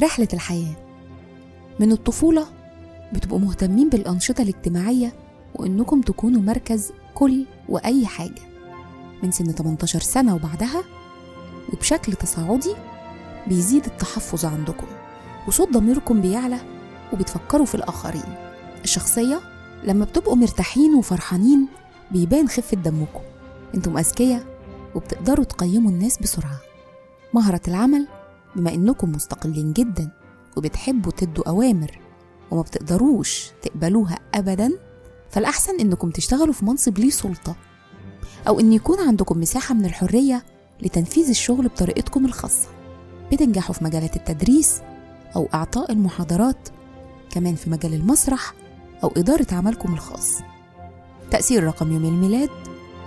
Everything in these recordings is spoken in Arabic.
رحلة الحياة. من الطفولة بتبقوا مهتمين بالأنشطة الاجتماعية وإنكم تكونوا مركز كل وأي حاجة. من سن 18 سنة وبعدها وبشكل تصاعدي بيزيد التحفظ عندكم. وصوت ضميركم بيعلى وبتفكروا في الآخرين. الشخصية لما بتبقوا مرتاحين وفرحانين بيبان خفة دمكم. أنتم أذكياء وبتقدروا تقيموا الناس بسرعة. مهرة العمل بما إنكم مستقلين جدا وبتحبوا تدوا أوامر وما بتقدروش تقبلوها أبدا فالأحسن إنكم تشتغلوا في منصب ليه سلطة أو إن يكون عندكم مساحة من الحرية لتنفيذ الشغل بطريقتكم الخاصة. بتنجحوا في مجالات التدريس أو إعطاء المحاضرات كمان في مجال المسرح أو إدارة عملكم الخاص. تأثير رقم يوم الميلاد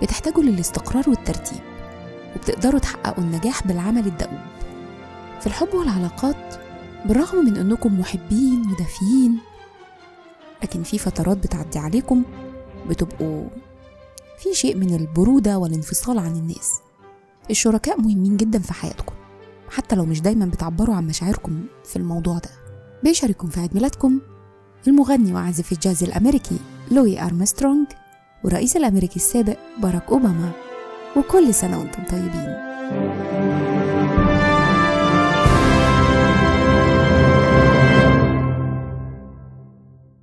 بتحتاجوا للاستقرار والترتيب وبتقدروا تحققوا النجاح بالعمل الدؤوب. في الحب والعلاقات بالرغم من أنكم محبين ودافيين لكن في فترات بتعدي عليكم بتبقوا في شيء من البرودة والانفصال عن الناس. الشركاء مهمين جدا في حياتكم حتى لو مش دايما بتعبروا عن مشاعركم في الموضوع ده. بيشارككم في عيد ميلادكم المغني وعازف الجاز الأمريكي لوي أرمسترونج والرئيس الأمريكي السابق باراك أوباما. وكل سنة وأنتم طيبين.